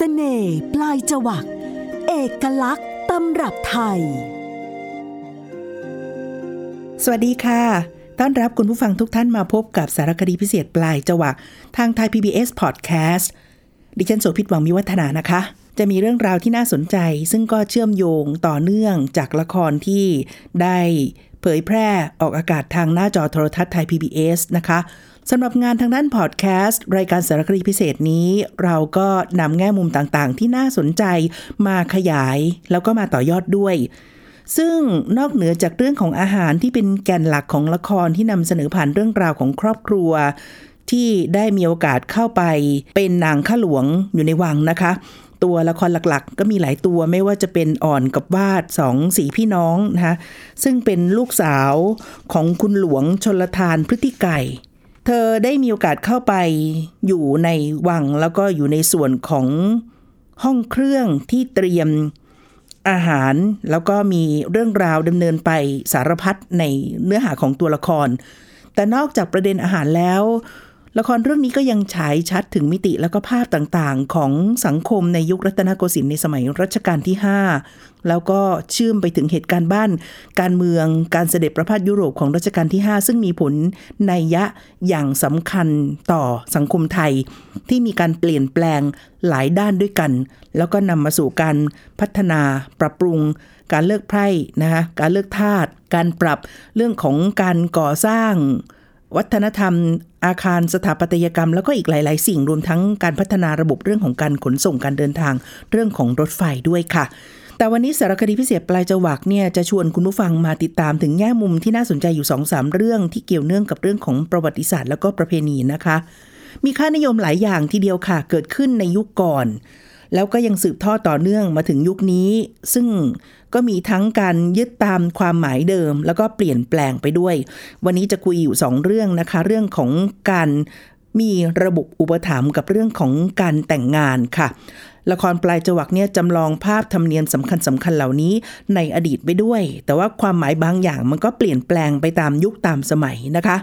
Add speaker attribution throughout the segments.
Speaker 1: สน่ห์ปลายจวัก เอกลักษณ์ตำรับไทย
Speaker 2: สวัสดีค่ะ ต้อนรับคุณผู้ฟังทุกท่านมาพบกับสารคดีพิเศษปลายจวัก ทางไทย PBS Podcast ดิฉันโสภิตหวังมีวัฒนานะคะ จะมีเรื่องราวที่น่าสนใจ ซึ่งก็เชื่อมโยงต่อเนื่องจากละครที่ได้เผยแพร่ออกอากาศทางหน้าจอโทรทัศน์ไทย PBS นะคะ สำหรับงานทางด้านพอดแคสต์รายการสารคดีพิเศษนี้ เราก็นำแง่มุมต่างๆ ที่น่าสนใจมาขยาย แล้วก็มาต่อยอดด้วย ซึ่งนอกเหนือจากเรื่องของอาหารที่เป็นแกนหลักของละครที่นำเสนอผ่านเรื่องราวของครอบครัว ที่ได้มีโอกาสเข้าไปเป็นนางข้าหลวงอยู่ในวังนะคะตัวละครหลักๆ ก็มีหลายตัวไม่ว่าจะเป็นอ่อนกับวาดสองสีพี่น้องนะคะซึ่งเป็นลูกสาวของคุณหลวงชนลทานพฤติไก่ เธอได้มีโอกาสเข้าไปอยู่ในวังแล้วก็อยู่ในส่วนของห้องเครื่องที่เตรียมอาหารแล้วก็มีเรื่องราวดำเนินไปสารพัดในเนื้อหาของตัวละคร แต่นอกจากประเด็นอาหารแล้ว ละครเรื่องนี้ก็ยังฉายชัดถึงมิติแล้วก็ภาพต่างๆ ของสังคมในยุครัตนโกสินทร์ในสมัยรัชกาลที่ 5 แล้วก็เชื่อมไปถึงเหตุการณ์บ้าน การเมืองการเสด็จประพาสยุโรปของรัชกาลที่ 5 ซึ่งมีผลในยยะอย่างสำคัญต่อสังคมไทย ที่มีการเปลี่ยนแปลงหลายด้านด้วยกัน แล้วก็นำมาสู่การพัฒนาปรับปรุง การเลิกไพร่นะคะการเลิกทาสการปรับเรื่องของการก่อสร้าง วัฒนธรรม อาคารสถาปัตยกรรม แล้วก็อีกหลาย ๆ สิ่งรวมทั้งการพัฒนาระบบเรื่องของการขนส่งการเดินทาง เรื่องของรถไฟด้วยค่ะแต่วันนี้สารคดีพิเศษปลายจวักเนี่ยจะชวนคุณผู้ฟังมาติดตามถึงแง่มุมที่น่าสนใจอยู่2อสเรื่องที่เกี่ยวเนื่องกับเรื่องของประวัติศาสตร์แล้วก็ประเพณีนะคะ มีค่านิยมหลายอย่างทีเดียวค่ะเกิดขึ้นในยุคก่อน แล้วก็ยังสืบทอดต่อเนื่องมาถึงยุคนี้ ซึ่งก็มีทั้งการยึดตามความหมายเดิม แล้วก็เปลี่ยนแปลงไปด้วย วันนี้จะคุยอยู่ 2 เรื่องนะคะ เรื่องของการมีระบบอุปถัมภ์กับเรื่องของการแต่งงานค่ะ ละครปลายจวักเนี่ยจำลองภาพธรรมเนียมสำคัญสำคัญเหล่านี้ในอดีตไปด้วย แต่ว่าความหมายบางอย่างมันก็เปลี่ยนแปลงไปตามยุคตามสมัยนะคะ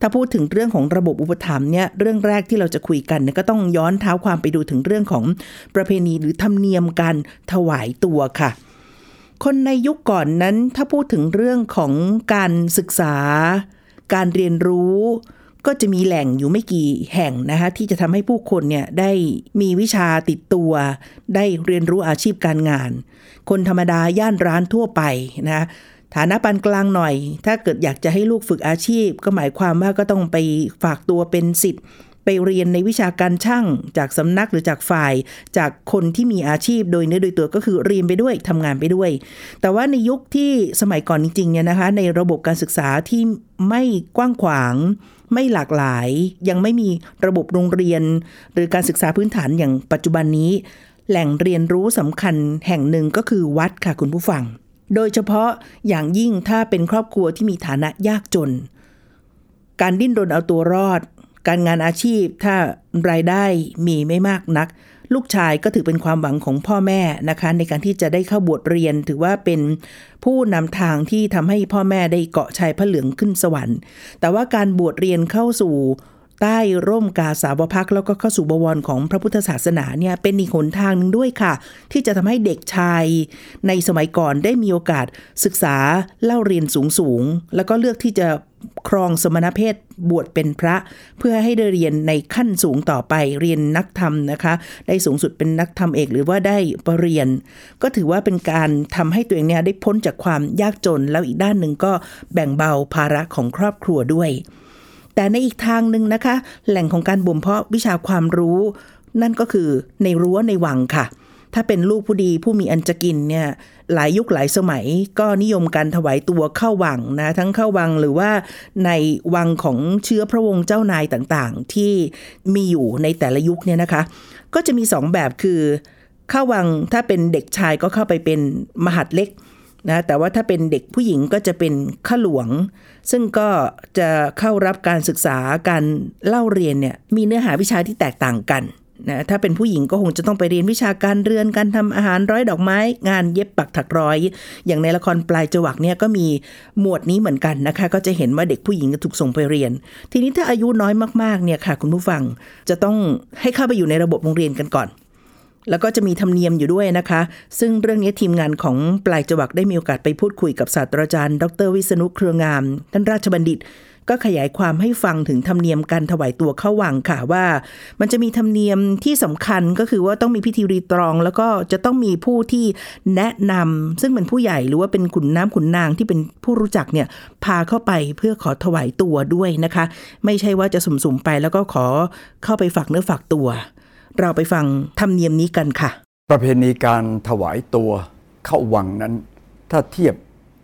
Speaker 2: ถ้าพูดถึงเรื่องของระบบอุปถัมภ์เนี่ยเรื่องแรกที่เราจะคุยกันเนี่ยก็ต้องย้อนเท้าความไปดูถึงเรื่องของประเพณีหรือธรรมเนียมการถวายตัวค่ะคนในยุคก่อนนั้นถ้าพูดถึงเรื่องของการศึกษา การเรียนรู้ ก็จะมีแหล่งอยู่ไม่กี่แห่งนะคะที่จะทำให้ผู้คนเนี่ยได้มีวิชาติดตัว ได้เรียนรู้อาชีพการงาน คนธรรมดาย่านร้านทั่วไปนะฐานะปานกลางหน่อย ถ้าเกิดอยากจะให้ลูกฝึกอาชีพ ก็หมายความว่าก็ต้องไปฝากตัวเป็นสิทธิ์ไปเรียนในวิชาการช่างจากสำนักหรือจากฝ่าย จากคนที่มีอาชีพโดยเนื้อโดยตัวก็คือเรียนไปด้วยทำงานไปด้วย แต่ว่าในยุคที่สมัยก่อนจริงๆเนี่ยนะคะ ในระบบการศึกษาที่ไม่กว้างขวาง ไม่หลากหลาย ยังไม่มีระบบโรงเรียน หรือการศึกษาพื้นฐานอย่างปัจจุบันนี้ แหล่งเรียนรู้สำคัญแห่งหนึ่งก็คือวัดค่ะคุณผู้ฟัง โดยเฉพาะอย่างยิ่งถ้าเป็นครอบครัวที่มีฐานะยากจน การดิ้นรนเอาตัวรอด การงานอาชีพถ้ารายได้มีไม่มากนัก ลูกชายก็ถือเป็นความหวังของพ่อแม่นะคะ ในการที่จะได้เข้าบวชเรียน ถือว่าเป็นผู้นำทางที่ทำให้พ่อแม่ได้เกาะชายพระเหลืองขึ้นสวรรค์ แต่ว่าการบวชเรียนเข้าสู่ใต้ร่มกาสาวพักแล้วก็เข้าสู่บวรของพระพุทธศาสนาเนี่ยเป็นอีกหนทางหนึ่งด้วยค่ะ ที่จะทำให้เด็กชายในสมัยก่อนได้มีโอกาสศึกษาเล่าเรียนสูงสูงแล้วก็เลือกที่จะ ครองสมณเพศบวชเป็นพระเพื่อให้ได้เรียนในขั้นสูงต่อไปเรียนนักธรรมนะคะ ได้สูงสุดเป็นนักธรรมเอกหรือว่าได้ปรริญญาก็ถือว่าเป็นการทำให้ตัวเองเนี่ยได้พ้นจากความยากจน แล้วอีกด้านหนึ่งก็แบ่งเบาภาระของครอบครัวด้วย แต่ในอีกทางหนึ่งนะคะ แหล่งของการบ่มเพาะวิชาความรู้ นั่นก็คือในรั้วในวังค่ะ ถ้าเป็นลูกผู้ดีผู้มีอันจะกินเนี่ยหลายยุคหลายสมัยก็นิยมการถวายตัวเข้าวังนะทั้งเข้าวังหรือว่าในวังของเชื้อพระวงศ์เจ้านายต่างๆ ที่มีอยู่ในแต่ละยุคเนี่ยนะคะ ก็จะมีสองแบบคือ เข้าวังถ้าเป็นเด็กชายก็เข้าไปเป็นมหัดเล็กนะแต่ว่าถ้าเป็นเด็กผู้หญิงก็จะเป็นข้าหลวง ซึ่งก็จะเข้ารับการศึกษาการเล่าเรียนเนี่ยมีเนื้อหาวิชาที่แตกต่างกัน นะถ้าเป็นผู้หญิงก็คงจะต้องไปเรียนวิชาการเรือนการทำอาหารร้อยดอกไม้ งานเย็บปักถักร้อย อย่างในละครปลายจวักเนี่ยก็มีหมวดนี้เหมือนกันนะคะ ก็จะเห็นว่าเด็กผู้หญิงถูกส่งไปเรียน ทีนี้ถ้าอายุน้อยมากๆเนี่ยค่ะคุณผู้ฟังจะต้องให้เข้าไปอยู่ในระบบโรงเรียนกันก่อน แล้วก็จะมีธรรมเนียมอยู่ด้วยนะคะ ซึ่งเรื่องนี้ทีมงานของปลายจวักได้มีโอกาสไปพูดคุยกับศาสตราจารย์ ดร วิษณุเครืองามท่านราชบัณฑิต ก็ขยายความให้ฟังถึงธรรมเนียมการถวายตัวเข้าวังค่ะว่า มันจะมีธรรมเนียมที่สำคัญก็คือว่าต้องมีพิธีรีตรอง แล้วก็จะต้องมีผู้ที่แนะนำซึ่งเป็นผู้ใหญ่หรือว่าเป็นขุนน้ำขุนนางที่เป็นผู้รู้จักเนี่ยพาเข้าไปเพื่อขอถวายตัวด้วยนะคะ ไม่ใช่ว่าจะสุ่มๆไปแล้วก็ขอเข้าไปฝากเนื้อฝากตัว เราไปฟังธรรมเนียมนี้กันค่ะ
Speaker 3: ประเพณีการถวายตัวเข้าวังนั้น ถ้าเทียบ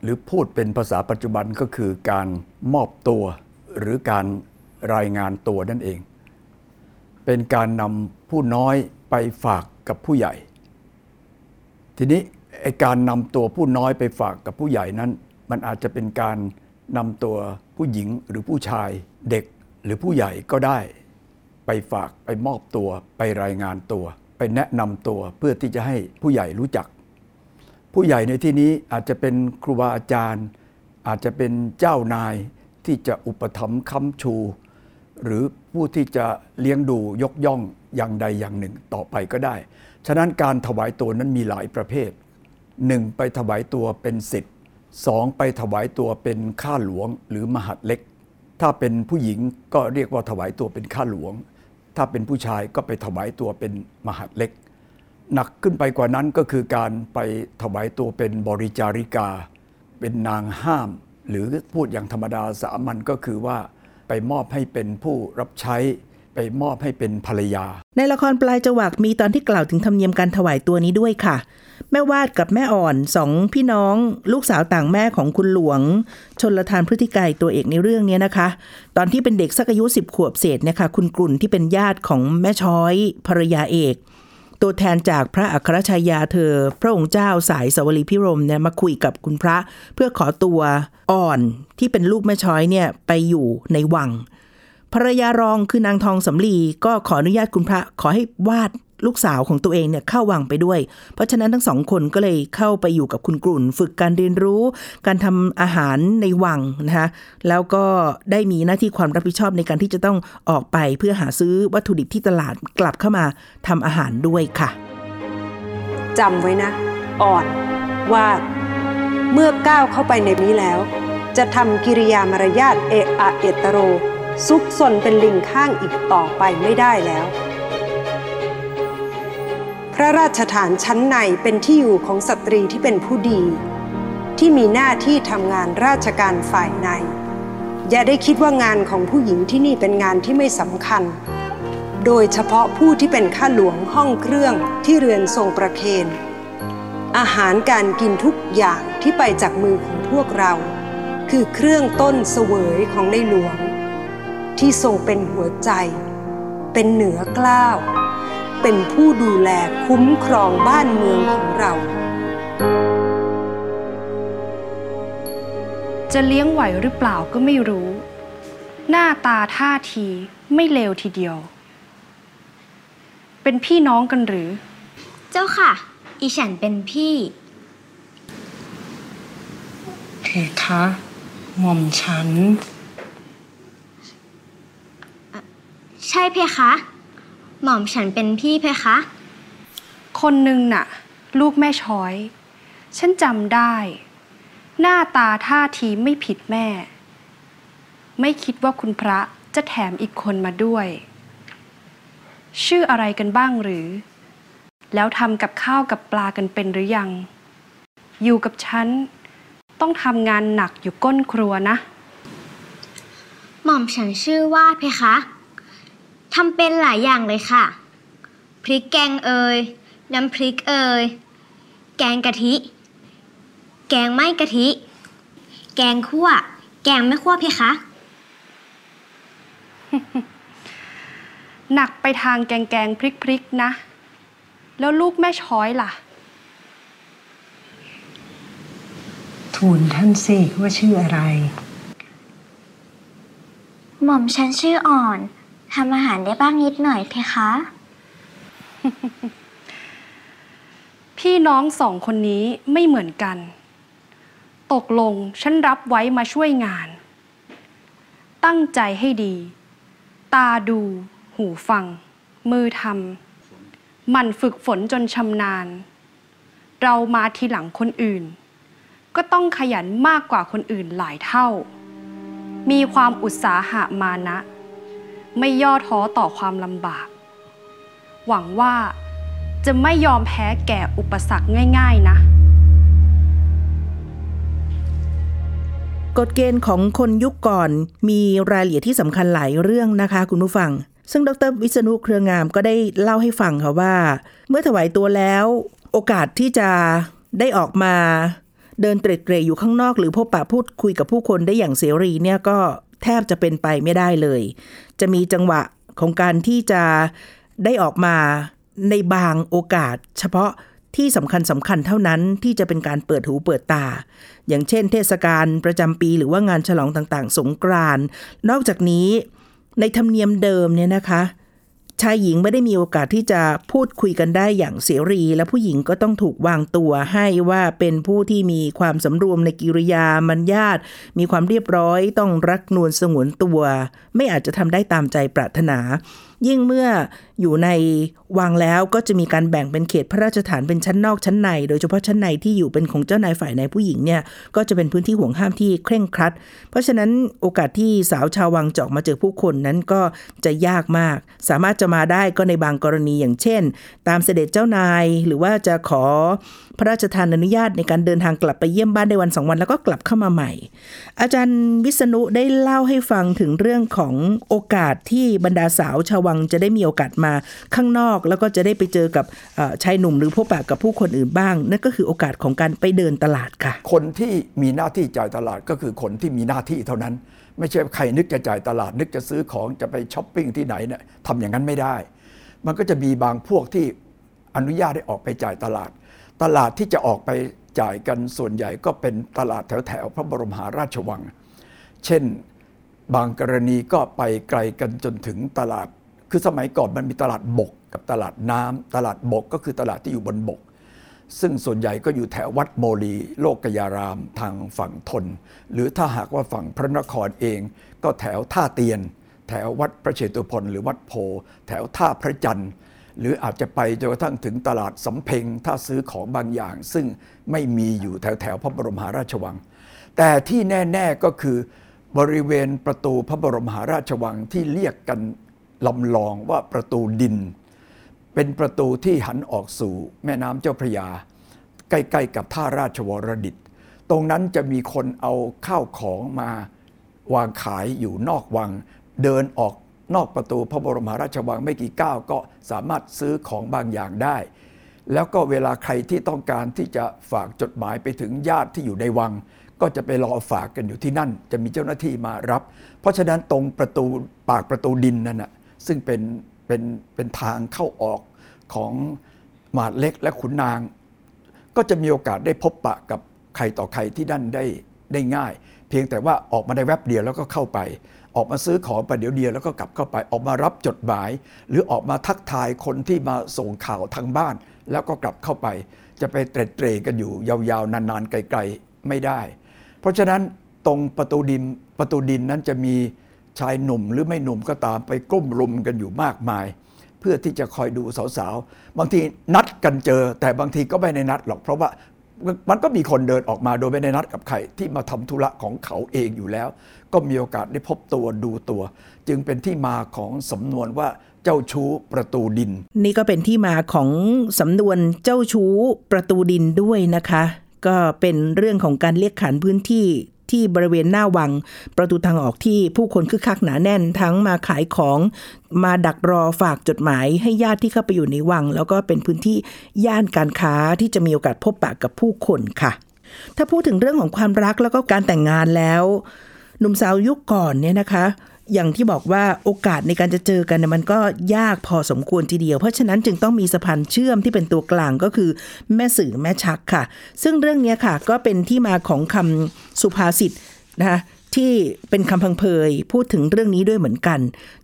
Speaker 3: หรือพูดเป็นภาษาปัจจุบันก็คือการมอบตัวหรือการรายงานตัวนั่นเอง เป็นการนำผู้น้อยไปฝากกับผู้ใหญ่ ทีนี้ไอการนำตัวผู้น้อยไปฝากกับผู้ใหญ่นั้น มันอาจจะเป็นการนำตัวผู้หญิงหรือผู้ชายเด็กหรือผู้ใหญ่ก็ได้ ไปฝากไปมอบตัวไปรายงานตัว ไปแนะนำตัวเพื่อที่จะให้ผู้ใหญ่รู้จัก ผู้ใหญ่ในที่นี้อาจจะเป็นครูบาอาจารย์ อาจจะเป็นเจ้านายที่จะอุปถัมภ์ค้ำชู หรือผู้ที่จะเลี้ยงดูยกย่องอย่างใดอย่างหนึ่งต่อไปก็ได้ ฉะนั้นการถวายตัวนั้นมีหลายประเภทหนึ่งไปถวายตัวเป็นสิทธิ์สองไปถวายตัวเป็นข้าหลวงหรือมหัดเล็ก ถ้าเป็นผู้หญิงก็เรียกว่าถวายตัวเป็นข้าหลวง ถ้าเป็นผู้ชายก็ไปถวายตัวเป็นมหัดเล็ก หนักขึ้นไปกว่านั้นก็คือการไปถวายตัวเป็นบริจาริกา เป็นนางห้าม หรือพูดอย่างธรรมดาสามัญก็คือว่าไปมอบให้เป็นผู้รับใช้ไปมอบให้เป็นภรรยา
Speaker 2: ในละครปลายจวักมีตอนที่กล่าวถึงธรรมเนียมการถวายตัวนี้ด้วยค่ะ แม่วาดกับแม่อ่อนสองพี่น้อง ลูกสาวต่างแม่ของคุณหลวง ชนละทานพฤติไกรตัวเอกในเรื่องนี้นะคะ ตอนที่เป็นเด็กสักอายุสิบขวบเศษเนี่ยค่ะคุณกลุ่นที่เป็นญาติของแม่ช้อยภรรยาเอก ตัวแทนจากพระอัครชายาเธอ พระองค์เจ้าสายสวลีพิรมเนี่ยมาคุยกับคุณพระ เพื่อขอตัวอ่อนที่เป็นลูกแม่ช้อยเนี่ยไปอยู่ในวังภรรยารองคือนางทองสำลีก็ขออนุญาตคุณพระขอให้วาด ลูกสาวของตัวเองเนี่ยเข้าวังไปด้วย เพราะฉะนั้นทั้งสองคนก็เลยเข้าไปอยู่กับคุณกลุ่น ฝึกการเรียนรู้ การทำอาหารในวังนะคะแล้วก็ได้มีหน้าที่ความรับผิดชอบในการที่จะต้องออกไปเพื่อหาซื้อวัตถุดิบที่ตลาดกลับเข้ามาทำอาหารด้วยค่ะ
Speaker 4: จำไว้นะอ่อนว่าเมื่อก้าวเข้าไปในนี้แล้ว จะทำกิริยามารยาทเอะอะเอตโร ซุกซนเป็นลิงข้างอีกต่อไปไม่ได้แล้ว ระราชฐานชั้นในเป็นที่อยู่ของสตรีที่เป็นผู้ดี ที่มีหน้าที่ทำงานราชการฝ่ายใน อย่าได้คิดว่างานของผู้หญิงที่นี่เป็นงานที่ไม่สำคัญ โดยเฉพาะผู้ที่เป็นข้าหลวงห้องเครื่องที่เรือนทรงประเคนอาหารการกินทุกอย่างที่ไปจากมือของพวกเรา คือเครื่องต้นเสวยของในหลวง ที่ทรงเป็นหัวใจ เป็นเหนือกล้าว เป็นผู้ดูแลคุ้มครองบ้านเมืองของเรา
Speaker 5: จะเลี้ยงไหวหรือเปล่าก็ไม่รู้ หน้าตาท่าทีไม่เลวทีเดียว เป็นพี่น้องกันหรือ
Speaker 6: เจ้าค่ะ อีฉันเป็นพี่
Speaker 7: เพคะหม่อมฉัน
Speaker 6: ใช่เพคะ หม่อมฉันเป็นพี่เพคะ
Speaker 5: คนหนึ่งน่ะ ลูกแม่ช้อย ฉันจำได้ หน้าตาท่าทีไม่ผิดแม่ ไม่คิดว่าคุณพระจะแถมอีกคนมาด้วย ชื่ออะไรกันบ้างหรือ แล้วทำกับข้าวกับปลากันเป็นหรือยัง อยู่กับฉัน ต้องทำงานหนักอยู่ก้นครัวนะ
Speaker 6: หม่อมฉันชื่อว่าเพคะ ทำเป็นหลายอย่างเลยค่ะ พริกแกงเอ่ยน้ำพริกเอ่ยแกงกะทิ แกงไม่กะทิ แกงคั่ว แกงไม่คั่วเพคะ
Speaker 5: หนักไปทางแกงแกงพริกพริกๆนะ แล้วลูกแม่ช้อยล่ะ
Speaker 7: ทูลท่านสิว่าชื่ออะไร
Speaker 6: หม่อมฉันชื่ออ่อน ทำอาหารได้บ้างนิดหน่อยเพคะ
Speaker 5: พี่น้องสองคนนี้ไม่เหมือนกัน ตกลงฉันรับไว้มาช่วยงาน ตั้งใจให้ดี ตาดู หูฟัง มือทำมันฝึกฝนจนชำนาญ เรามาทีหลังคนอื่น ก็ต้องขยันมากกว่าคนอื่นหลายเท่า มีความอุตสาหะมานะ ไม่ย่อท้อต่อความลำบาก หวังว่าจะไม่ยอมแพ้แก่อุปสรรคง่าย ๆนะ
Speaker 2: กฎเกณฑ์ของคนยุคก่อนมีรายละเอียดที่สำคัญหลายเรื่องนะคะคุณผู้ฟัง ซึ่งดรวิษณุเครืองามก็ได้เล่าให้ฟังค่ะว่า เมื่อถวายตัวแล้ว โอกาสที่จะได้ออกมาเดินเตร็ดเตร่อยู่ข้างนอกหรือพบปะพูดคุยกับผู้คนได้อย่างเสรีเนี่ยก็แทบจะเป็นไปไม่ได้เลย จะมีจังหวะของการที่จะได้ออกมาในบางโอกาส เฉพาะที่สำคัญสำคัญเท่านั้นที่จะเป็นการเปิดหูเปิดตา อย่างเช่น เทศกาลประจำปีหรือว่างานฉลองต่างๆ สงกรานต์นอกจากนี้ในธรรมเนียมเดิมเนี่ยนะคะ ชายหญิงไม่ได้มีโอกาสที่จะพูดคุยกันได้อย่างเสรี และผู้หญิงก็ต้องถูกวางตัวให้ว่าเป็นผู้ที่มีความสำรวมในกิริยามัญญาตมีความเรียบร้อยต้องรักนวลสงวนตัว ไม่อาจจะทำได้ตามใจปรารถนา ยิ่งเมื่ออยู่ในวังแล้วก็จะมีการแบ่งเป็นเขตพระราชฐานเป็นชั้นนอกชั้นใน โดยเฉพาะชั้นในที่อยู่เป็นของเจ้านายฝ่ายในผู้หญิงเนี่ยก็จะเป็นพื้นที่ห่วงห้ามที่เคร่งครัด เพราะฉะนั้นโอกาสที่สาวชาววังจอกมาเจอผู้คนนั้นก็จะยากมาก สามารถจะมาได้ก็ในบางกรณีอย่างเช่น ตามเสด็จเจ้านายหรือว่าจะขอ พระราชทานอนุญาตในการเดินทางกลับไปเยี่ยมบ้านได้วันสองวัน แล้วก็กลับเข้ามาใหม่ อาจารย์วิษณุได้เล่าให้ฟังถึงเรื่องของโอกาสที่บรรดาสาวชาววังจะได้มีโอกาสมาข้างนอก แล้วก็จะได้ไปเจอกับชายหนุ่มหรือพบปะกับผู้คนอื่นบ้าง นั่นก็คือโอกาสของการไปเดินตลาดค่ะ
Speaker 3: คนที่มีหน้าที่จ่ายตลาดก็คือคนที่มีหน้าที่เท่านั้น ไม่ใช่ใครนึกจะจ่ายตลาดนึกจะซื้อของจะไปช้อปปิ้งที่ไหนเนี่ยทำอย่างนั้นไม่ได้ มันก็จะมีบางพวกที่อนุญาตให้ออกไปจ่ายตลาด ตลาดที่จะออกไปจ่ายกันส่วนใหญ่ก็เป็นตลาดแถวแถวๆพระบรมหาราชวัง เช่นบางกรณีก็ไปไกลกันจนถึงตลาด คือสมัยก่อนมันมีตลาดบกกับตลาดน้ำตลาดบกก็คือตลาดที่อยู่บนบก ซึ่งส่วนใหญ่ก็อยู่แถววัดโมลี โลกยารามทางฝั่งทน หรือถ้าหากว่าฝั่งพระนครเอง ก็แถวท่าเตียน แถววัดพระเชตุพนหรือวัดโพ แถวท่าพระจันทร์ หรืออาจจะไปจนกระทั่งถึงตลาดสำเพ็งถ้าซื้อของบางอย่าง ซึ่งไม่มีอยู่แถวแถวพระบรมหาราชวัง แต่ที่แน่ ๆก็คือบริเวณประตูพระบรมมหาราชวังที่เรียกกันลำลองว่าประตูดิน เป็นประตูที่หันออกสู่แม่น้ำเจ้าพระยา ใกล้ๆกับท่าราชวรดิต ตรงนั้นจะมีคนเอาข้าวของมาวางขายอยู่นอกวัง เดินออก นอกประตูพระบรมหาราชวังไม่กี่ก้าวก็สามารถซื้อของบางอย่างได้ แล้วก็เวลาใครที่ต้องการที่จะฝากจดหมายไปถึงญาติที่อยู่ในวัง ก็จะไปรอฝากกันอยู่ที่นั่น จะมีเจ้าหน้าที่มารับ เพราะฉะนั้นตรงประตูปากประตูดินนั่นนะซึ่งเป็นเป็นเป็นทางเข้าออกของหมาดเล็กและขุนนาง ก็จะมีโอกาสได้พบปะกับใครต่อใครที่นั่นได้ได้ง่าย เพียงแต่ว่าออกมาได้แวบเดียวแล้วก็เข้าไป ออกมาซื้อของไปเดี๋ยวเดียวแล้วก็กลับเข้าไปออกมารับจดหมาย หรือออกมาทักทายคนที่มาส่งข่าวทางบ้าน แล้วก็กลับเข้าไป จะไปเตร็ดเตรกันอยู่ยาวๆ นานๆ ไกลๆ ไม่ได้ เพราะฉะนั้นตรงประตูดินประตูดินนั้นจะมีชายหนุ่มหรือไม่หนุ่มก็ตามไปกลุ่มรุมกันอยู่มากมาย เพื่อที่จะคอยดูสาวๆ บางทีนัดกันเจอ แต่บางทีก็ไม่ได้นัดหรอกเพราะว่า มันก็มีคนเดินออกมาโดยไม่ได้นัดกับใครที่มาทำธุระของเขาเองอยู่แล้ว ก็มีโอกาสได้พบตัวดูตัว จึงเป็นที่มาของสำนวนว่าเจ้าชู้ประตูดิน
Speaker 2: นี่ก็เป็นที่มาของสำนวนเจ้าชู้ประตูดินด้วยนะคะ ก็เป็นเรื่องของการเรียกขานพื้นที่ ที่บริเวณหน้าวัง ประตูทางออกที่ผู้คนคึกคักหนาแน่นทั้งมาขายของ มาดักรอฝากจดหมายให้ญาติที่เข้าไปอยู่ในวัง แล้วก็เป็นพื้นที่ย่านการค้าที่จะมีโอกาสพบปะกับผู้คนค่ะ ถ้าพูดถึงเรื่องของความรักแล้วก็การแต่งงานแล้วหนุ่มสาวยุคก่อนเนี่ยนะคะ อย่างที่บอกว่าโอกาสในการจะเจอกันเนี่ยมันก็ยากพอสมควรทีเดียว เพราะฉะนั้นจึงต้องมีสะพานเชื่อมที่เป็นตัวกลางก็คือแม่สื่อแม่ชักค่ะ ซึ่งเรื่องนี้ค่ะก็เป็นที่มาของคำสุภาษิตนะคะที่เป็นคำพังเพยพูดถึงเรื่องนี้ด้วยเหมือนกัน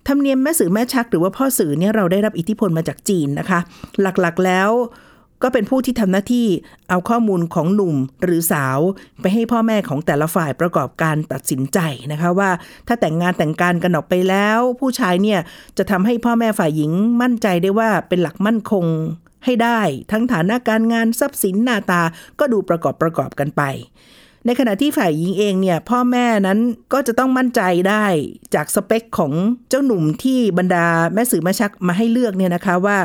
Speaker 2: ธรรมเนียมแม่สื่อแม่ชัก หรือว่าพ่อสื่อเนี่ยเราได้รับอิทธิพลมาจากจีนนะคะ หลักๆแล้ว ก็เป็นผู้ที่ทำหน้าที่เอาข้อมูลของหนุ่มหรือสาว ไปให้พ่อแม่ของแต่ละฝ่ายประกอบการตัดสินใจนะคะว่า ถ้าแต่งงานแต่งการกันออกไปแล้ว ผู้ชายเนี่ยจะทำให้พ่อแม่ฝ่ายหญิงมั่นใจได้ว่าเป็นหลักมั่นคงให้ได้ ทั้งฐานะการงานทรัพย์สินหน้าตาก็ดูประกอบประกอบกันไป ในขณะที่ฝ่ายหญิงเองเนี่ยพ่อแม่นั้นก็จะต้องมั่นใจได้จากสเปคของเจ้าหนุ่มที่บรรดาแม่สื่อแม่ชักมาให้เลือกเนี่ยนะคะว่า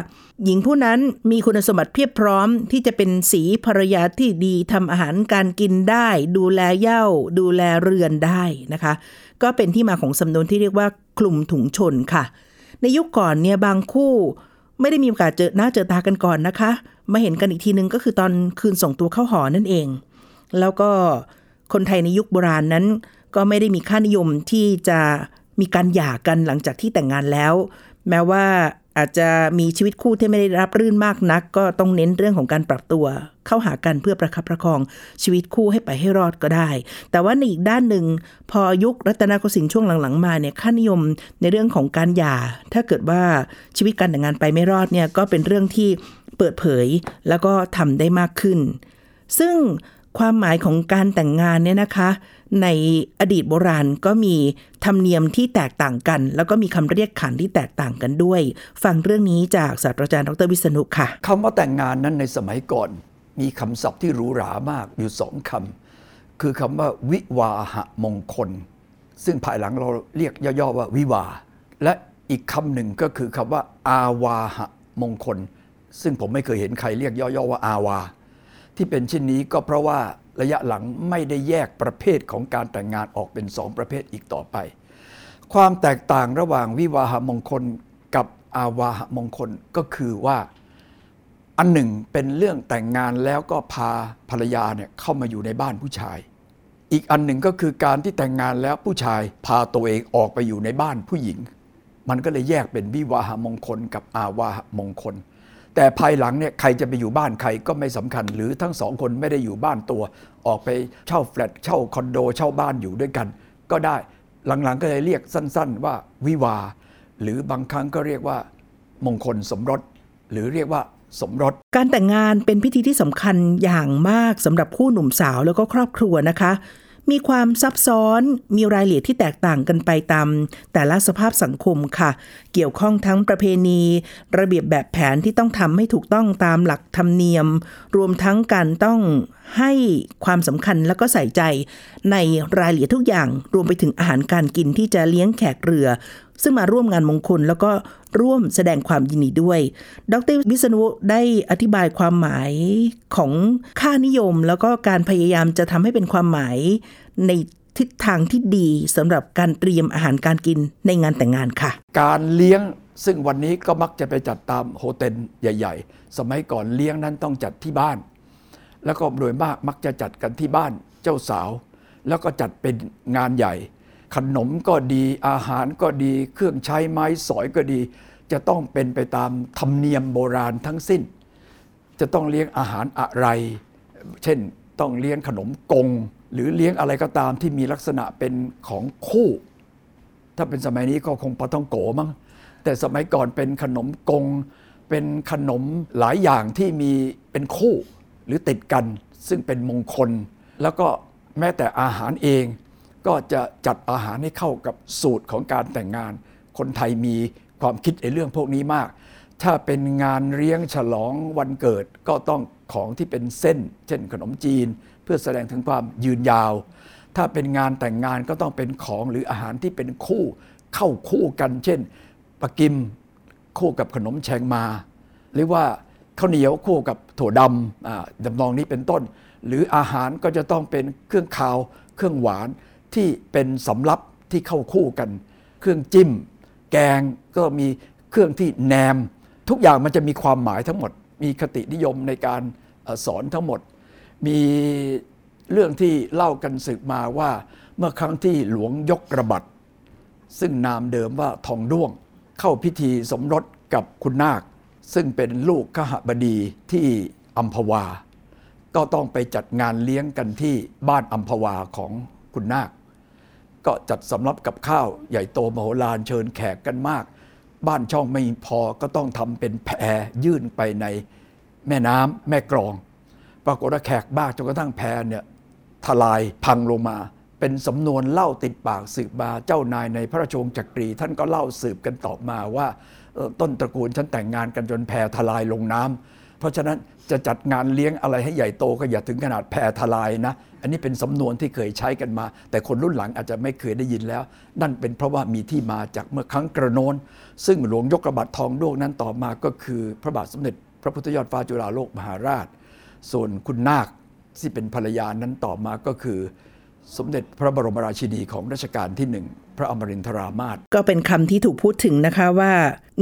Speaker 2: หญิงผู้นั้นมีคุณสมบัติเพียบพร้อมที่จะเป็นสีภรรยาที่ดีทำอาหารการกินได้ ดูแลเย่า ดูแลเรือนได้นะคะ ก็เป็นที่มาของสำนวนที่เรียกว่าคลุมถุงชนค่ะ ในยุคก่อนเนี่ยบางคู่ไม่ได้มีโอกาสเจอหน้าเจอตากันก่อนนะคะ มาเห็นกันอีกทีนึงก็คือตอนคืนส่งตัวเข้าหอนั่นเอง แล้วก็คนไทยในยุคโบราณนั้น ก็ไม่ได้มีค่านิยมที่จะมีการหย่ากันหลังจากที่แต่งงานแล้ว แม้ว่าอาจจะมีชีวิตคู่ที่ไม่ได้รับรื่นมากนัก ก็ต้องเน้นเรื่องของการปรับตัวเข้าหากันเพื่อประคับประคองชีวิตคู่ให้ไปให้รอดก็ได้ แต่ว่าในอีกด้านหนึ่ง พอยุครัตนโกสินทร์ช่วงหลังๆ มาเนี่ยค่านิยมในเรื่องของการหย่า ถ้าเกิดว่าชีวิตการแต่งงานไปไม่รอดเนี่ยก็เป็นเรื่องที่เปิดเผยแล้วก็ทำได้มากขึ้น ซึ่ง ความหมายของการแต่งงานเนี่ยนะคะ ในอดีตโบราณก็มีธรรมเนียมที่แตกต่างกัน แล้วก็มีคำเรียกขานที่แตกต่างกันด้วย ฟังเรื่องนี้จากศาสตราจารย์ดรวิษณุค่ะ
Speaker 3: คำว่าแต่งงานนั้นในสมัยก่อน มีคำศัพท์ที่หรูหรามากอยู่สองคำคือคำว่าวิวาหะมงคล ซึ่งภายหลังเราเรียกย่อๆว่าวิวา และอีกคำหนึ่งก็คือคำว่า อาวาหะมงคล ซึ่งผมไม่เคยเห็นใครเรียกย่อๆว่าอาวา ที่เป็นเช่นนี้ก็เพราะว่าระยะหลังไม่ได้แยกประเภทของการแต่งงานออกเป็นสองประเภทอีกต่อไป ความแตกต่างระหว่างวิวาหมงคลกับอาวาหมงคลก็คือว่าอันหนึ่งเป็นเรื่องแต่งงานแล้วก็พาภรรยาเนี่ยเข้ามาอยู่ในบ้านผู้ชาย อีกอันหนึ่งก็คือการที่แต่งงานแล้วผู้ชายพาตัวเองออกไปอยู่ในบ้านผู้หญิง มันก็เลยแยกเป็นวิวาหมงคลกับอาวาหมงคล แต่ภายหลังเนี่ยใครจะไปอยู่บ้านใครก็ไม่สำคัญ หรือทั้งสองคนไม่ได้อยู่บ้านตัว ออกไปเช่าแฟลตเช่าคอนโดเช่าบ้านอยู่ด้วยกัน ก็ได้หลังๆก็เลยเรียกสั้น ๆ ว่าวิวา หรือบางครั้งก็เรียกว่า มงคลสมรส หรือเรียกว่าสมรส
Speaker 2: การแต่งงานเป็นพิธีที่สำคัญอย่างมากสำหรับคู่หนุ่มสาวแล้วก็ครอบครัวนะคะ มีความซับซ้อน มีรายละเอียดที่แตกต่างกันไปตาม แต่ละสภาพสังคมค่ะ เกี่ยวข้องทั้งประเพณี ระเบียบแบบแผนที่ต้องทำให้ถูกต้องตามหลักธรรมเนียม รวมทั้งการต้องให้ความสำคัญแล้วก็ใส่ใจ ในรายละเอียดทุกอย่าง รวมไปถึงอาหารการกินที่จะเลี้ยงแขกเรือ ซึ่งมาร่วมงานมงคลแล้วก็ร่วมแสดงความยินดีด้วย ดรวิษณุได้อธิบายความหมายของค่านิยม แล้วก็การพยายามจะทำให้เป็นความหมายในทิศทางที่ดีสำหรับการเตรียมอาหารการกินในงานแต่งงานค่ะ
Speaker 3: การเลี้ยงซึ่งวันนี้ก็มักจะไปจัดตามโฮเทลใหญ่ ๆ สมัยก่อนเลี้ยงนั้นต้องจัดที่บ้าน แล้วก็โดยมากมักจะจัดกันที่บ้านเจ้าสาว แล้วก็จัดเป็นงานใหญ่ ขนมก็ดีอาหารก็ดี เครื่องใช้ไม้สอยก็ดี จะต้องเป็นไปตามธรรมเนียมโบราณทั้งสิ้น จะต้องเลี้ยงอาหารอะไร เช่นต้องเลี้ยงขนมกง หรือเลี้ยงอะไรก็ตามที่มีลักษณะเป็นของคู่ ถ้าเป็นสมัยนี้ก็คงปาต้องโกมั้งแต่สมัยก่อนเป็นขนมกง เป็นขนมหลายอย่างที่มีเป็นคู่หรือติดกัน ซึ่งเป็นมงคล แล้วก็แม้แต่อาหารเอง ก็จะจัดอาหารให้เข้ากับสูตรของการแต่งงาน คนไทยมีความคิดในเรื่องพวกนี้มาก ถ้าเป็นงานเลี้ยงฉลองวันเกิดก็ต้องของที่เป็นเส้น เช่นขนมจีน เพื่อแสดงถึงความยืนยาว ถ้าเป็นงานแต่งงานก็ต้องเป็นของหรืออาหารที่เป็นคู่เข้าคู่กัน เช่นปลากิมคู่กับขนมแชงมา หรือว่าข้าวเหนียวคู่กับถั่วดำดำนองนี้เป็นต้น หรืออาหารก็จะต้องเป็นเครื่องคาว เครื่องหวาน ที่เป็นสำรับที่เข้าคู่กัน เครื่องจิ้ม แกงก็มีเครื่องที่แหนม ทุกอย่างมันจะมีความหมายทั้งหมด มีคตินิยมในการอสอนทั้งหมด มีเรื่องที่เล่ากันสืบมาว่าเมื่อครั้งที่หลวงยกระบัด ซึ่งนามเดิมว่าทองด้วง เข้าพิธีสมรสกับคุณนาค ซึ่งเป็นลูกขหบดีที่อัมพวา ก็ต้องไปจัดงานเลี้ยงกันที่บ้านอัมพวาของคุณนาค ก็จัดสำรับกับข้าวใหญ่โตมโหฬารเชิญแขกกันมาก บ้านช่องไม่พอก็ต้องทำเป็นแพรยื่นไปในแม่น้ำแม่กรอง ปรากฏว่าแขกบ้าจนกระทั่งแพเนี่ยทลายพังลงมา เป็นสำนวนเล่าติดปากสืบมาเจ้านายในพระราชวงศ์จักรี ท่านก็เล่าสืบกันต่อมาว่าต้นตระกูลฉันแต่งงานกันจนแพทลายลงน้ำ เพราะฉะนั้นจะจัดงานเลี้ยงอะไรให้ใหญ่โตก็อย่าถึงขนาดแพ่ทลายนะ อันนี้เป็นสำนวนที่เคยใช้กันมา แต่คนรุ่นหลังอาจจะไม่เคยได้ยินแล้ว นั่นเป็นเพราะว่ามีที่มาจากเมื่อครั้งกระโนนซึ่งหลวงยกกระบัดทองด้วงนั้นต่อมาก็คือ พระบาทสมเด็จ พระพุทธยอดฟ้าจุฬาโลกมหาราช ส่วนคุณนาคที่เป็นภรรยานั้นต่อมาก็คือ สมเด็จพระบรมราชินีของรัชกาลที่หนึ่ง พระอมรินทรามาศ
Speaker 2: ก็เป็นคำที่ถูกพูดถึงนะคะว่า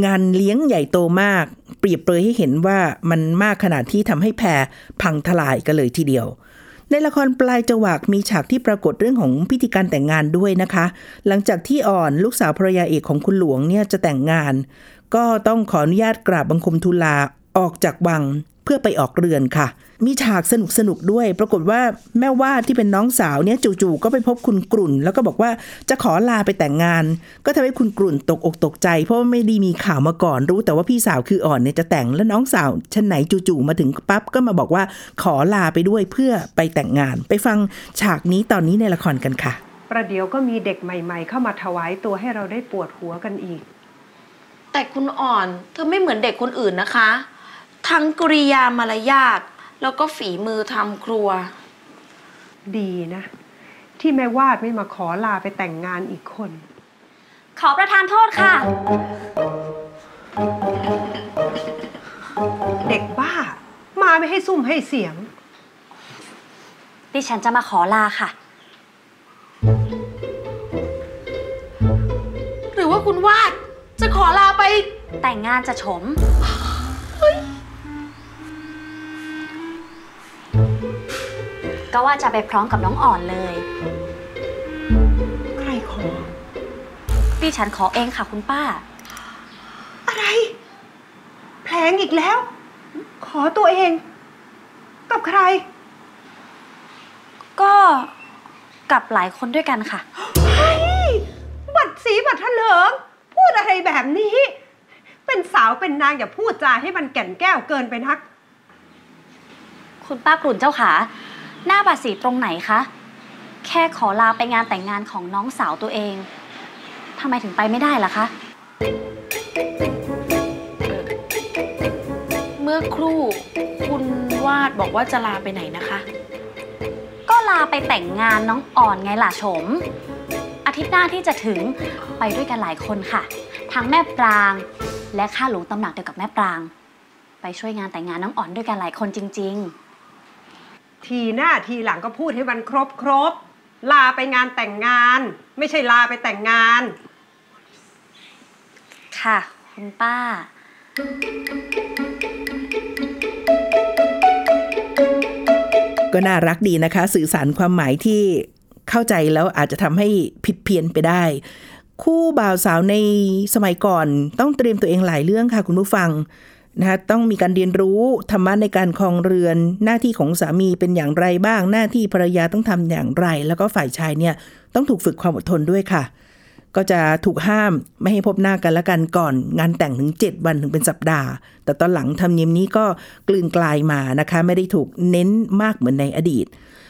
Speaker 2: งานเลี้ยงใหญ่โตมาก เปรียบเปรยให้เห็นว่ามันมากขนาดที่ทำให้แพรพังทลายกันเลยทีเดียว ในละครปลายจวักมีฉากที่ปรากฏเรื่องของพิธีการแต่งงานด้วยนะคะ หลังจากที่อ่อนลูกสาวภรรยาเอกของคุณหลวงเนี่ยจะแต่งงาน ก็ต้องขออนุญาตกราบบังคมทูลาออกจากวังเพื่อไปออกเรือนค่ะ มีฉากสนุกสนุกๆด้วย ปรากฏว่าแม่วาดที่เป็นน้องสาวเนี่ยจู่ๆก็ไปพบคุณกรุ่น แล้วก็บอกว่าจะขอลาไปแต่งงาน ก็ทำให้คุณกรุ่นตกอกตกใจ เพราะว่าไม่ได้มีข่าวมาก่อน รู้แต่ว่าพี่สาวคืออ่อนเนี่ยจะแต่งแล้วน้องสาวชั้นไหนจู่ๆมาถึงปั๊บก็มาบอกว่าขอลาไปด้วยเพื่อไปแต่งงาน ไปฟังฉากนี้ตอนนี้ในละครกันค่ะ
Speaker 4: ประเดี๋ยวก็มีเด็กใหม่ ๆ เข้ามาถวายตัวให้เราได้ปวดหัวกันอีก
Speaker 8: แต่คุณอ่อนเธอไม่เหมือนเด็กคนอื่นนะคะ ทั้งกริยามารยาท แล้วก็ฝีมือทำครัว
Speaker 4: ดีนะ ที่แม่วาดไม่มาขอลาไปแต่งงานอีกคน
Speaker 6: ขอประทานโทษค่ะ
Speaker 4: เด็กบ้า มาไม่ให้ซุ่มให้เสียง
Speaker 6: ดิฉันจะมาขอลาค่ะ
Speaker 8: หรือว่าคุณวาดจะขอลาไป
Speaker 6: แต่งงานจะฉม ก็ว่าจะไปพร้อมกับน้องอ่อนเลย
Speaker 4: ใครขอ
Speaker 6: ดิฉันขอเองค่ะคุณป้า
Speaker 4: อะไร แผลงอีกแล้ว ขอตัวเอง กับใคร
Speaker 6: ก็กับหลายคนด้วยกันค่ะ
Speaker 4: บัดสีบัดทะเลิง พูดอะไรแบบนี้ เป็นสาวเป็นนางอย่าพูดจาให้มันแก่นแก้วเกินไปนัก
Speaker 6: คุณป้ากลุ่นเจ้าขา หน้าบาดสีตรงไหนคะ แค่ขอลาไปงานแต่งงานของน้องสาวตัวเองทำไมถึงไปไม่ได้ล่ะคะ
Speaker 8: เมื่อครู่คุณวาดบอกว่าจะลาไปไหนนะคะ
Speaker 6: ก็ลาไปแต่งงานน้องอ่อนไงล่ะชม อาทิตย์หน้าที่จะถึงไปด้วยกันหลายคนค่ะ ทั้งแม่ปราง และข้าหลวงตำหนักเดียวกับแม่ปราง ไปช่วยงานแต่งงานน้องอ่อนด้วยกันหลายคนจริง
Speaker 4: ทีหน้าทีหลังก็พูดให้มันครบครบลาไปงานแต่งงาน ไม่ใช่ลาไปแต่งงาน
Speaker 6: ๆค่ะ คุณป้า
Speaker 2: ก็น่ารักดีนะคะ สื่อสารความหมายที่เข้าใจแล้วอาจจะทำให้ผิดเพี้ยนไปได้ คู่บ่าวสาวในสมัยก่อนต้องเตรียมตัวเองหลายเรื่องค่ะคุณผู้ฟัง นะคะต้องมีการเรียนรู้ธรรมะในการครองเรือน หน้าที่ของสามีเป็นอย่างไรบ้าง หน้าที่ภรรยาต้องทำอย่างไร แล้วก็ฝ่ายชายเนี่ยต้องถูกฝึกความอดทนด้วยค่ะ ก็จะถูกห้ามไม่ให้พบหน้ากันละกันก่อน งานแต่งถึง 7 วันถึงเป็นสัปดาห์ แต่ตอนหลังธรรมเนียมนี้ก็กลืนกลายมานะคะ ไม่ได้ถูกเน้นมากเหมือนในอดีต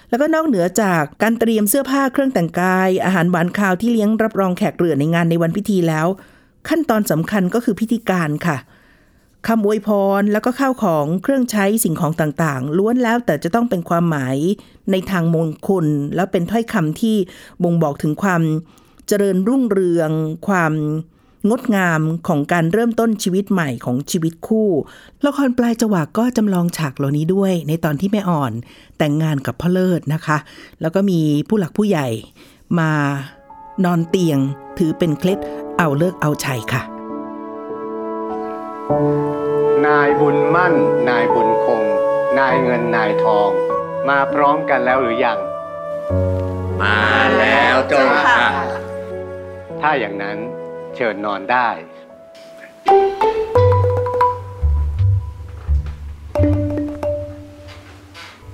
Speaker 2: แล้วก็นอกเหนือจากการเตรียมเสื้อผ้าเครื่องแต่งกาย อาหารหวานคาวที่เลี้ยงรับรองแขกเรือในงานในวันพิธีแล้ว ขั้นตอนสำคัญก็คือพิธีการค่ะ คำอวยพรแล้วก็ข้าวของเครื่องใช้สิ่งของต่างๆ ล้วนแล้วแต่จะต้องเป็นความหมายในทางมงคล แล้วเป็นถ้อยคำที่บ่งบอกถึงความเจริญรุ่งเรือง ความงดงามของการเริ่มต้นชีวิตใหม่ของชีวิตคู่ ละครปลายจวักก็จำลองฉากเหล่านี้ด้วย ในตอนที่แม่อ่อนแต่งงานกับพ่อเลิศนะคะ แล้วก็มีผู้หลักผู้ใหญ่มานอนเตียงถือเป็นเคล็ดเอาเลิกเอาชัยค่ะ
Speaker 9: นายบุญมั่น นายบุญคง นายเงินนายทอง มาพร้อมกันแล้วหรือยัง
Speaker 10: มาแล้วเจ้าค่ะ
Speaker 9: ถ้าอย่างนั้นเชิญนอนได้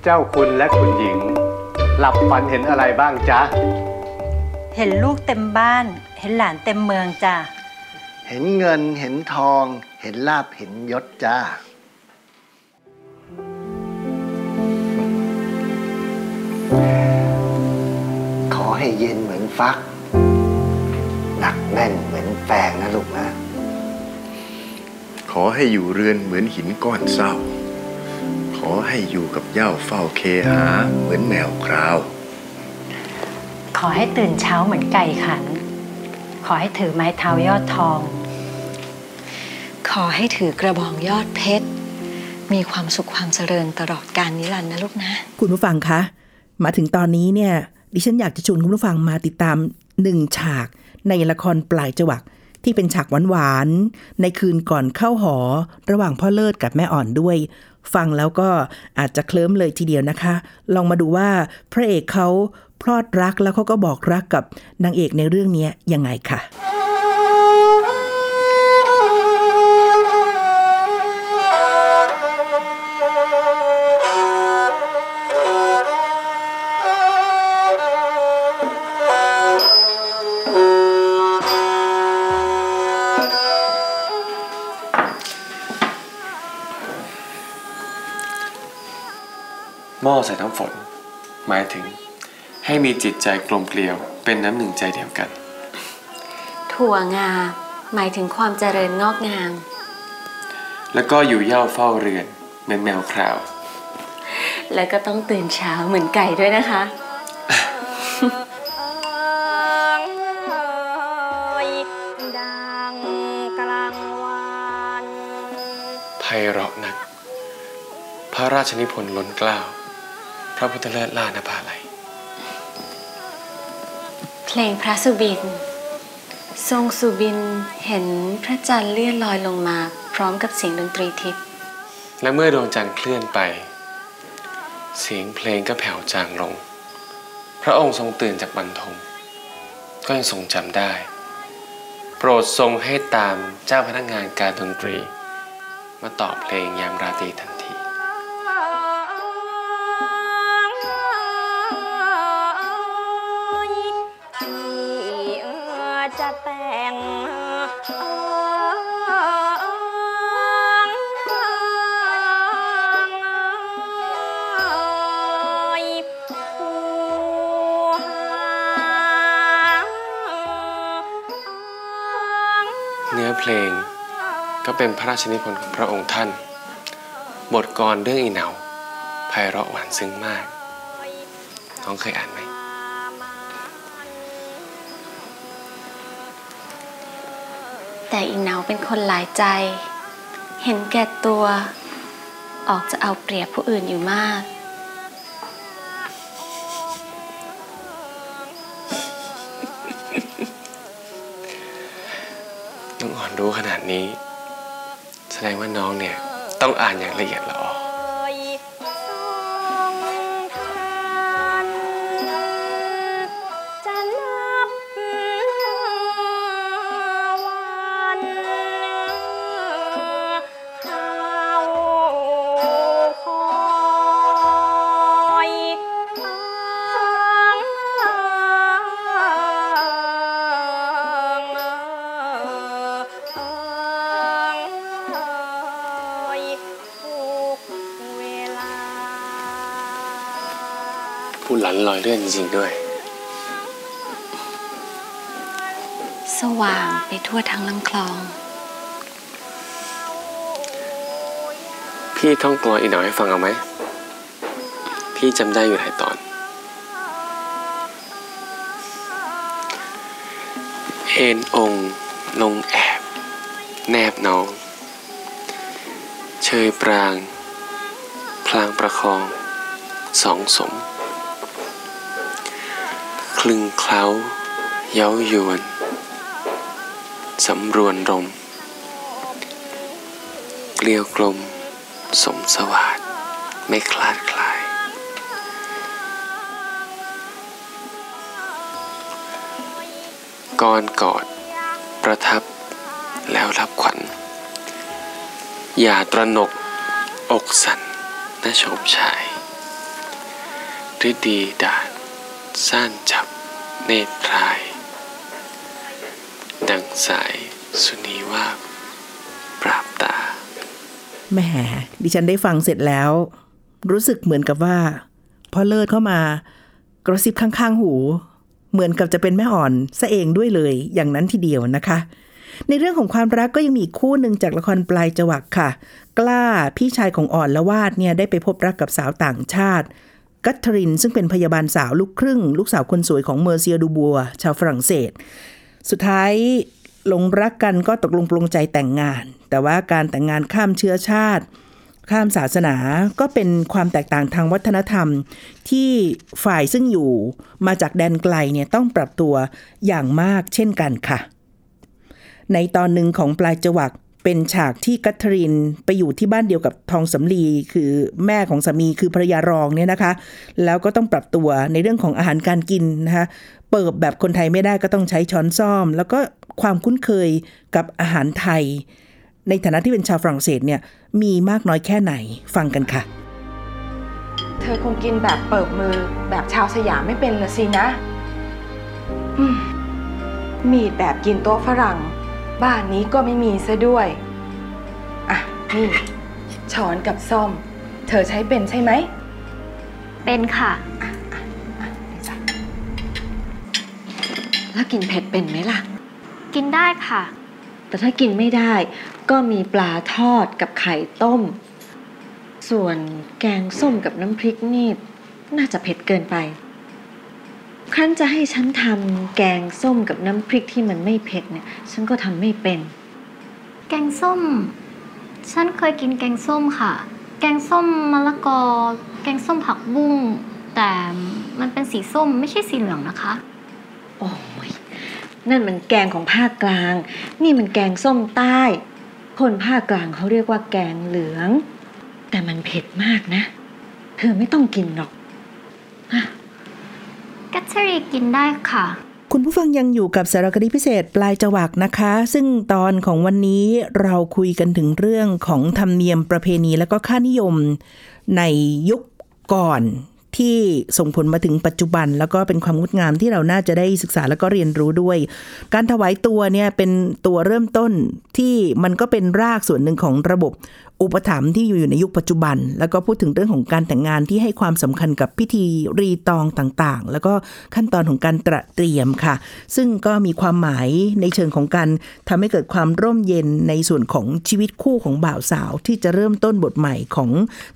Speaker 9: เจ้าคุณและคุณหญิง หลับฝันเห็นอะไรบ้างจ๊ะ
Speaker 7: เห็นลูกเต็มบ้าน เห็นหลานเต็มเมืองจ้ะ
Speaker 10: เห็นเงินเห็นทอง เห็นลาบเห็นยศจ้า ขอ
Speaker 11: ให้เย็นเหมือนฟัก หนักแน่นเหมือนแปงนะลูกนะ
Speaker 12: ขอให้อยู่เรือนเหมือนหินก้อนเศร้า ขอให้อยู่กับเย่าเฝ้าเคหาเหมือนแมวคราว
Speaker 7: ขอให้ตื่นเช้าเหมือนไก่ขัน ขอให้ถือไม้เท้ายอดทอง
Speaker 13: ขอให้ถือกระบองยอดเพชร มีความสุขความเจริญตลอดกาลนิรันดร์นะลูกนะ
Speaker 2: คุณผู้ฟังคะ มาถึงตอนนี้เนี่ย ดิฉันอยากจะชวนคุณผู้ฟังมาติดตามหนึ่งฉากในละครปลายจวักที่เป็นฉากหวานๆ ในคืนก่อนเข้าหอ ระหว่างพ่อเลิศกับแม่อ่อนด้วย ฟังแล้วก็อาจจะเคลิ้มเลยทีเดียวนะคะ ลองมาดูว่าพระเอกเขาพลอดรักแล้วเขาก็บอกรักกับนางเอกในเรื่องนี้ยังไงค่ะ
Speaker 14: หม้อใส่น้ำฝน หมายถึง ให้มีจิตใจกลมเกลียว เป็นน้ำหนึ่งใจเดียวกัน
Speaker 13: ถั่วงา หมายถึงความเจริญงอกงาม
Speaker 14: แล้วก็อยู่เหย่าเฝ้าเรือน เหมือนแมวคราว
Speaker 13: แล้วก็ต้องตื่นเช้าเหมือนไก่ด้วยนะคะ
Speaker 14: ไพเราะนัก พระราชนิพนธ์ล้นเกล้า พระพุทธเลิศล่านภาลัย
Speaker 13: เพลงพระสุบิน ทรงสุบินเห็นพระจันทร์เลื่อนลอยลงมาพร้อมกับเสียงดนตรีทิพย์
Speaker 14: และเมื่อดวงจันทร์เคลื่อนไป เสียงเพลงก็แผ่วจางลง พระองค์ทรงตื่นจากบรรทมก็ยังทรงจำได้ โปรดทรงให้ตามเจ้าพนักงานการดนตรี มาต่อเพลงยามราตรีทัน
Speaker 6: จะแต่ง
Speaker 14: เนื้อเพลงก็เป็นพระราชนิพนธ์ของพระองค์ท่าน บทกลอนเรื่องอีเหนาไพเราะหวานซึ้งมาก น้องเคยอ่าน
Speaker 13: แต่อีเหนาเป็นคนหลายใจ เห็นแก่ตัว ออกจะเอาเปรียบผู้อื่นอยู่มาก
Speaker 14: น้องอ่อนรู้ขนาดนี้ แสดงว่าน้องเนี่ย ต้องอ่านอย่างละเอียดละออ หลันลอยเลื่อนจริงๆด้วย
Speaker 13: สว่างไปทั่วทั้งลำคลอง
Speaker 14: พี่ท่องกลอนอีกหน่อยให้ฟังเอาไหม พี่จำได้อยู่หลายตอน เอ็นองค์ลงแอบ แนบน้อง เชยปราง พลางประคองสองสมค ลึงเคล้า เย้ายวน สำรวนรม เกลียวกลม สมสวัสดไม่คลาดคลายก่อนกอด ประทับแล้วรับขวัญ อย่าตระหนก อกสันน่าชมชายฤดีดานซ่านจับ เนตรพราย ดังสายสุนีว่าปราบตา
Speaker 2: แหมดิฉันได้ฟังเสร็จแล้ว รู้สึกเหมือนกับว่าพ่อเลิศเข้ามากระซิบข้างๆหู เหมือนกับจะเป็นแม่อ่อนซะเองด้วยเลย อย่างนั้นทีเดียวนะคะ ในเรื่องของความรักก็ยังมีคู่หนึ่งจากละครปลายจวักค่ะ กล้าพี่ชายของอ่อนละวาดเนี่ยได้ไปพบรักกับสาวต่างชาติ กัตเทริน ซึ่งเป็นพยาบาลสาวลูกครึ่ง ลูกสาวคนสวยของเมอร์เซียดูบัว ชาวฝรั่งเศส สุดท้ายหลงรักกันก็ตกลงปลงใจแต่งงาน แต่ว่าการแต่งงานข้ามเชื้อชาติ ข้ามศาสนาก็เป็นความแตกต่างทางวัฒนธรรม ที่ฝ่ายซึ่งอยู่มาจากแดนไกลเนี่ยต้องปรับตัวอย่างมากเช่นกันค่ะ ในตอนหนึ่งของปลายจวัก เป็นฉากที่กัตเทรินไปอยู่ที่บ้านเดียวกับทองสำลีคือแม่ของสามีคือภรรยารองเนี่ยนะคะ แล้วก็ต้องปรับตัวในเรื่องของอาหารการกินนะคะเปิบแบบคนไทยไม่ได้ก็ต้องใช้ช้อนซ่อม แล้วก็ความคุ้นเคยกับอาหารไทย ในฐานะที่เป็นชาวฝรั่งเศสเนี่ยมีมากน้อยแค่ไหนฟังกันค่ะ
Speaker 15: เธอคงกินแบบเปิบมือแบบชาวสยามไม่เป็นละสินะ อืมมีดแบบกินโต๊ะฝรั่ง บ้านนี้ก็ไม่มีซะด้วย อะ นี่ ช้อนกับซ่อม เธอใช้เป็นใช่ไหม
Speaker 6: เป็นค่ะ
Speaker 16: แล้วกินเผ็ดเป็นไหมล่ะ
Speaker 6: กินได้ค่ะ
Speaker 16: แต่ถ้ากินไม่ได้ก็มีปลาทอดกับไข่ต้ม ส่วนแกงส้มกับน้ำพริกนี่ น่าจะเผ็ดเกินไป ครั้นจะให้ฉันทำแกงส้มกับน้ำพริกที่มันไม่เผ็ดเนี่ย ฉันก็ทำไม่เป็น
Speaker 6: แกงส้ม ฉันเคยกินแกงส้มค่ะ แกงส้มมะละกอ แกงส้มผักบุ้ง แต่มันเป็นสีส้มไม่ใช่สีเหลืองนะคะ
Speaker 16: โอ้ย นั่นมันแกงของภาคกลาง นี่มันแกงส้มใต้ คนภาคกลางเขาเรียกว่าแกงเหลือง แต่มันเผ็ดมากนะ เธอไม่ต้องกินหรอก
Speaker 6: กัตเชรีกินได้ค่ะ
Speaker 2: คุณผู้ฟังยังอยู่กับสารคดีพิเศษปลายจวักนะคะ ซึ่งตอนของวันนี้เราคุยกันถึงเรื่องของธรรมเนียมประเพณีและก็ค่านิยมในยุคก่อนที่ส่งผลมาถึงปัจจุบัน แล้วก็เป็นความงดงามที่เราน่าจะได้ศึกษาแล้วก็เรียนรู้ด้วย การถวายตัวเนี่ยเป็นตัวเริ่มต้นที่มันก็เป็นรากส่วนหนึ่งของระบบ อุปถัมภ์ที่อยู่ในยุคปัจจุบัน แล้วก็พูดถึงเรื่องของการแต่งงานที่ให้ความสำคัญกับพิธีรีตองต่างๆ แล้วก็ขั้นตอนของการตระเตรียมค่ะ ซึ่งก็มีความหมายในเชิงของการทำให้เกิดความร่มเย็นในส่วนของชีวิตคู่ของบ่าวสาว ที่จะเริ่มต้นบทใหม่ของ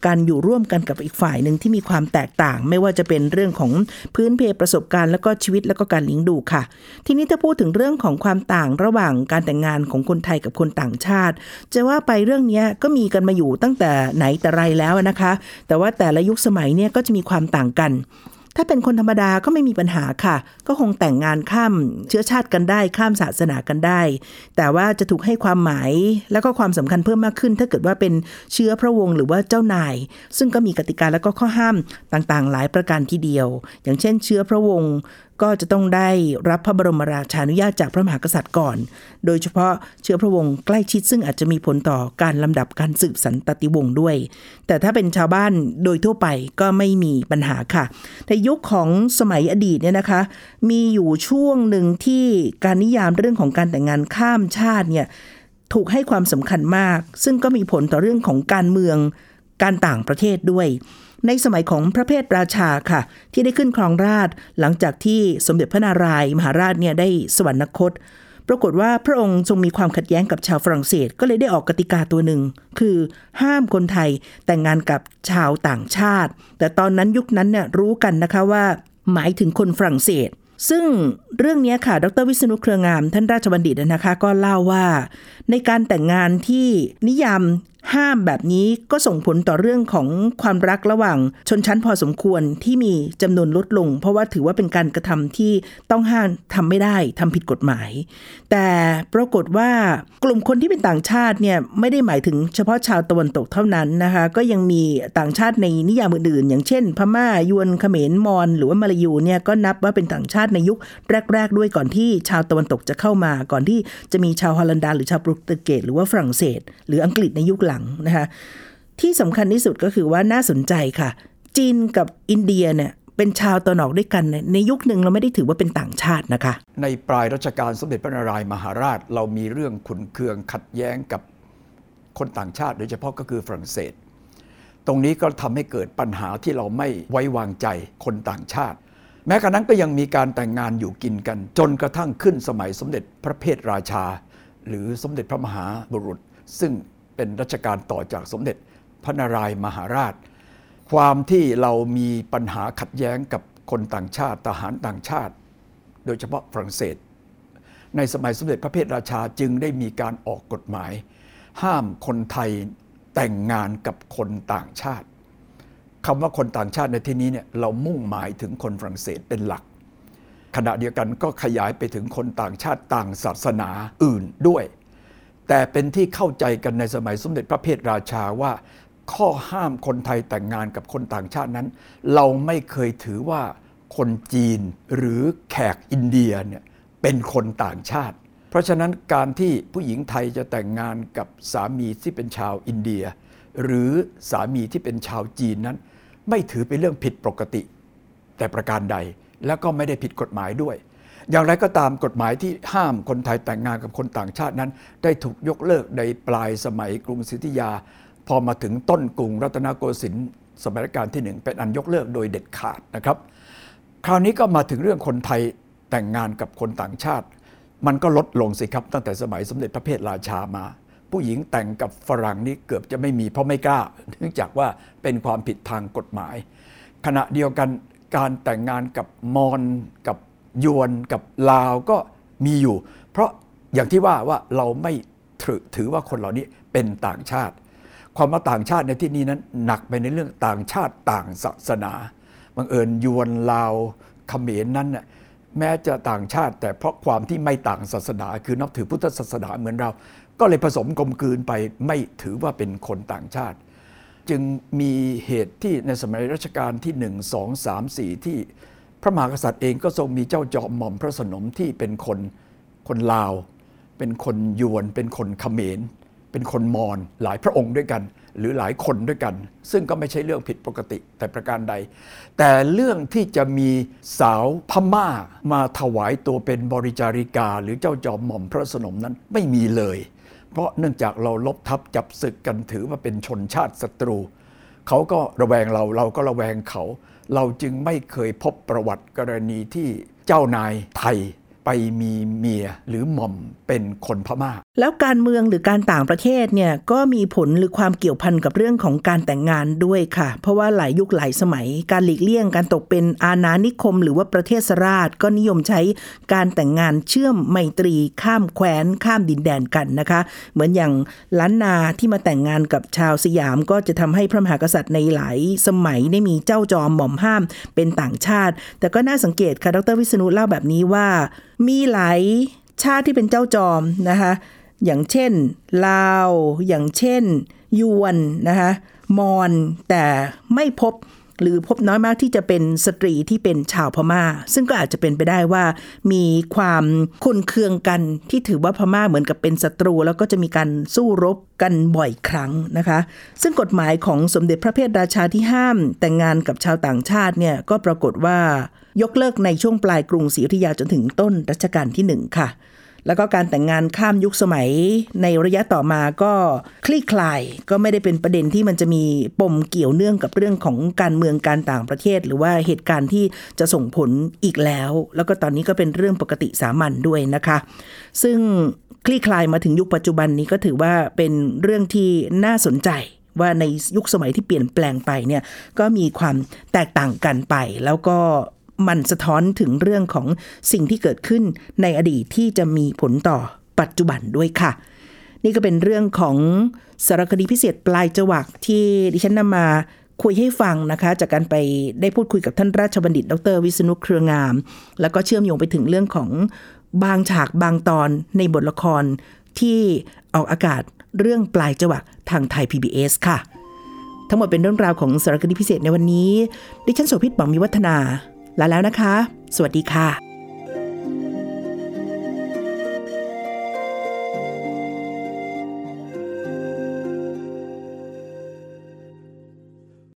Speaker 2: การอยู่ร่วมกันกับอีกฝ่ายหนึ่งที่มีความแตกต่าง ไม่ว่าจะเป็นเรื่องของพื้นเพประสบการณ์แล้วก็ชีวิตแล้วก็การเลี้ยงดูค่ะ ทีนี้ถ้าพูดถึงเรื่องของความต่างระหว่างการแต่งงานของคนไทยกับคนต่างชาติ จะว่าไปเรื่องนี้ก็มีกันมาอยู่ตั้งแต่ไหนแต่ไรแล้วนะคะ แต่ว่าแต่ละยุคสมัยเนี่ยก็จะมีความต่างกัน ถ้าเป็นคนธรรมดาก็ไม่มีปัญหาค่ะ ก็คงแต่งงานข้ามเชื้อชาติกันได้ ข้ามศาสนากันได้ แต่ว่าจะถูกให้ความหมายแล้วก็ความสำคัญเพิ่มมากขึ้น ถ้าเกิดว่าเป็นเชื้อพระวงศ์หรือว่าเจ้านาย ซึ่งก็มีกติกาแล้วก็ข้อห้ามต่างๆ หลายประการทีเดียว อย่างเช่น เชื้อพระวงศ์ ก็จะต้องได้รับพระบรมราชานุญาตจากพระมหากษัตริย์ก่อน โดยเฉพาะเชื้อพระวงศ์ใกล้ชิดซึ่งอาจจะมีผลต่อการลำดับการสืบสันตติวงศ์ด้วย แต่ถ้าเป็นชาวบ้านโดยทั่วไปก็ไม่มีปัญหาค่ะ ในยุคของสมัยอดีตเนี่ยนะคะ มีอยู่ช่วงหนึ่งที่การนิยามเรื่องของการแต่งงานข้ามชาติเนี่ยถูกให้ความสำคัญมาก ซึ่งก็มีผลต่อเรื่องของการเมืองการต่างประเทศด้วย ในสมัยของพระเพทราชาค่ะ ที่ได้ขึ้นครองราชหลังจากที่สมเด็จพระนารายมหาราชเนี่ยได้สวรรคต ปรากฏว่าพระองค์ทรงมีความขัดแย้งกับชาวฝรั่งเศส ก็เลยได้ออกกติกาตัวหนึ่ง คือห้ามคนไทยแต่งงานกับชาวต่างชาติ แต่ตอนนั้นยุคนั้นเนี่ยรู้กันนะคะว่า หมายถึงคนฝรั่งเศสซึ่งเรื่องนี้ค่ะ ดรวิษณุเครืองาม ท่านราชบัณฑิตนะคะ ก็เล่าว่า ในการแต่งงานที่นิยาม ห้ามแบบนี้ก็ส่งผลต่อเรื่องของความรักระหว่างชนชั้นพอสมควรที่มีจำนวนลดลง เพราะว่าถือว่าเป็นการกระทำที่ต้องห้ามทำไม่ได้ทำผิดกฎหมาย แต่ปรากฏว่ากลุ่มคนที่เป็นต่างชาติเนี่ยไม่ได้หมายถึงเฉพาะชาวตะวันตกเท่านั้นนะคะก็ยังมีต่างชาติในนิยามอื่นๆอย่างเช่น พม่ายวนเขมรมอญหรือว่ามาลายูเนี่ยก็นับว่าเป็นต่างชาติในยุคแรก ๆ ด้วยก่อนที่ชาวตะวันตกจะเข้ามา ก่อนที่จะมีชาวฮอลันดาหรือชาวโปรตุเกสหรือว่าฝรั่งเศส หรืออังกฤษในยุคหลังนะคะที่สำคัญที่สุดก็คือว่าน่าสนใจค่ะ จีนกับอินเดียเนี่ยเป็นชาวตะนออกด้วยกัน ในยุคหนึ่งเราไม่ได้ถือว่าเป็นต่างชาตินะคะ
Speaker 3: ในปลายรัชกาลสมเด็จพระนารายมหาราช เรามีเรื่องขุนเคืองขัดแย้งกับคนต่างชาติ โดยเฉพาะก็คือฝรั่งเศส ตรงนี้ก็ทำให้เกิดปัญหาที่เราไม่ไว้วางใจคนต่างชาติ แม้กระนั้นก็ยังมีการแต่งงานอยู่กินกัน จนกระทั่งขึ้นสมัยสมเด็จพระเพทราชา หรือสมเด็จพระมหาบุรุษ ซึ่ง เป็นรัชกาลต่อจากสมเด็จพระนารายมหาราช ความที่เรามีปัญหาขัดแย้งกับคนต่างชาติทหารต่างชาติ โดยเฉพาะฝรั่งเศส ในสมัยสมเด็จพระเพทราชาจึงได้มีการออกกฎหมาย ห้ามคนไทยแต่งงานกับคนต่างชาติคำว่าคนต่างชาติในที่นี้เนี่ยเรามุ่งหมายถึงคนฝรั่งเศสเป็นหลัก ขณะเดียวกันก็ขยายไปถึงคนต่างชาติต่างศาสนาอื่นด้วย แต่เป็นที่เข้าใจกันในสมัยสมเด็จพระเพทราชาว่า ข้อห้ามคนไทยแต่งงานกับคนต่างชาตินั้น เราไม่เคยถือว่าคนจีนหรือแขกอินเดียเนี่ยเป็นคนต่างชาติ เพราะฉะนั้นการที่ผู้หญิงไทยจะแต่งงานกับสามีที่เป็นชาวอินเดีย หรือสามีที่เป็นชาวจีนนั้น ไม่ถือเป็นเรื่องผิดปกติ แต่ประการใดแล้วก็ไม่ได้ผิดกฎหมายด้วย อย่างไรก็ตามกฎหมายที่ห้ามคนไทยแต่งงานกับคนต่างชาตินั้น ได้ถูกยกเลิกในปลายสมัยกรุงศรีอยุธยา พอมาถึงต้นกรุงรัตนโกสินทร์สมัยรัชกาลที่หนึ่งเป็นอันยกเลิกโดยเด็ดขาดนะครับ คราวนี้ก็มาถึงเรื่องคนไทยแต่งงานกับคนต่างชาติ มันก็ลดลงสิครับ ตั้งแต่สมัยสมเด็จพระเพทราชามา ผู้หญิงแต่งกับฝรั่งนี่เกือบจะไม่มีเพราะไม่กล้า เนื่องจากว่าเป็นความผิดทางกฎหมาย ขณะเดียวกันการแต่งงานกับมอญกับ ยวนกับลาวก็มีอยู่ เพราะอย่างที่ว่าว่าเราไม่ถือว่าคนเหล่านี้เป็นต่างชาติ ความว่าต่างชาติในที่นี้นั้นหนักไปในเรื่องต่างชาติต่างศาสนาบังเอิญยวนลาวเขมรนั้นน่ะแม้จะต่างชาติ แต่เพราะความที่ไม่ต่างศาสนา คือนับถือพุทธศาสนาเหมือนเรา ก็เลยผสมกลมกลืนไปไม่ถือว่าเป็นคนต่างชาติ จึงมีเหตุที่ในสมัยรัชกาลที่หนึ่งสองสามสี่ที่ พระมหากษัตริย์เองก็ทรงมีเจ้าจอมหม่อมพระสนมที่เป็นคนคนลาว เป็นคนยวน เป็นคนเขมร เป็นคนมอญหลายพระองค์ด้วยกัน หรือหลายคนด้วยกัน ซึ่งก็ไม่ใช่เรื่องผิดปกติแต่ประการใด แต่เรื่องที่จะมีสาวพม่ามาถวายตัวเป็นบริจาริกา หรือเจ้าจอมหม่อมพระสนมนั้นไม่มีเลย เพราะเนื่องจากเราลบทับจับศึกกันถือว่าเป็นชนชาติศัตรู เขาก็ระแวงเราเราก็ระแวงเขา เราจึงไม่เคยพบประวัติกรณีที่เจ้านายไทย ไปมีเมียหรือหม่อมเป็นคนพม่า
Speaker 2: แล้วการเมืองหรือการต่างประเทศเนี่ยก็มีผลหรือความเกี่ยวพันกับเรื่องของการแต่งงานด้วยค่ะ เพราะว่าหลายยุคหลายสมัย การหลีกเลี่ยงการตกเป็นอาณานิคม หรือว่าประเทศสราชก็นิยมใช้การแต่งงานเชื่อมไมตรีข้ามแคว้นข้ามดินแดนกันนะคะ เหมือนอย่างล้านนาที่มาแต่งงานกับชาวสยามก็จะทำให้พระมหากษัตริย์ในหลายสมัยได้มีเจ้าจอมหม่อมห้ามเป็นต่างชาติ แต่ก็น่าสังเกตค่ะดรวิษณุเล่าแบบนี้ว่ามีหลายชาติที่เป็นเจ้าจอมนะคะอย่างเช่น ลาว อย่างเช่น ยวนนะคะมอนแต่ไม่พบหรือพบน้อยมากที่จะเป็นสตรีที่เป็นชาวพม่า ซึ่งก็อาจจะเป็นไปได้ว่า มีความคุนเคืองกันที่ถือว่าพม่าเหมือนกับเป็นศัตรู แล้วก็จะมีการสู้รบกันบ่อยครั้งนะคะ ซึ่งกฎหมายของสมเด็จพระเพทราชาที่ห้ามแต่งงานกับชาวต่างชาติเนี่ยก็ปรากฏว่า ยกเลิกในช่วงปลายกรุงศรีอยุธยาจนถึงต้นรัชกาลที่หนึ่งค่ะ แล้วก็การแต่งงานข้ามยุคสมัยในระยะต่อมาก็คลี่คลายก็ไม่ได้เป็นประเด็นที่มันจะมีปมเกี่ยวเนื่องกับเรื่องของการเมืองการต่างประเทศ หรือว่าเหตุการณ์ที่จะส่งผลอีกแล้ว แล้วก็ตอนนี้ก็เป็นเรื่องปกติสามัญด้วยนะคะ ซึ่งคลี่คลายมาถึงยุคปัจจุบันนี้ก็ถือว่าเป็นเรื่องที่น่าสนใจว่าในยุคสมัยที่เปลี่ยนแปลงไปเนี่ยก็มีความแตกต่างกันไป แล้วก็ มันสะท้อนถึงเรื่องของสิ่งที่เกิดขึ้นในอดีตที่จะมีผลต่อปัจจุบันด้วยค่ะ นี่ก็เป็นเรื่องของสารคดีพิเศษปลายจวักที่ดิฉันนำมาคุยให้ฟังนะคะ จากการไปได้พูดคุยกับท่านราชบัณฑิต ดรวิษณุเครืองาม แล้วก็เชื่อมโยงไปถึงเรื่องของบางฉากบางตอนในบทละครที่ออกอากาศเรื่องปลายจวักทางไทย PBS ค่ะ ทั้งหมดเป็นเรื่องราวของสารคดีพิเศษในวันนี้ ดิฉันโสภิตบังมีวัฒนา ลาแล้วนะคะ สวัสดีค่ะ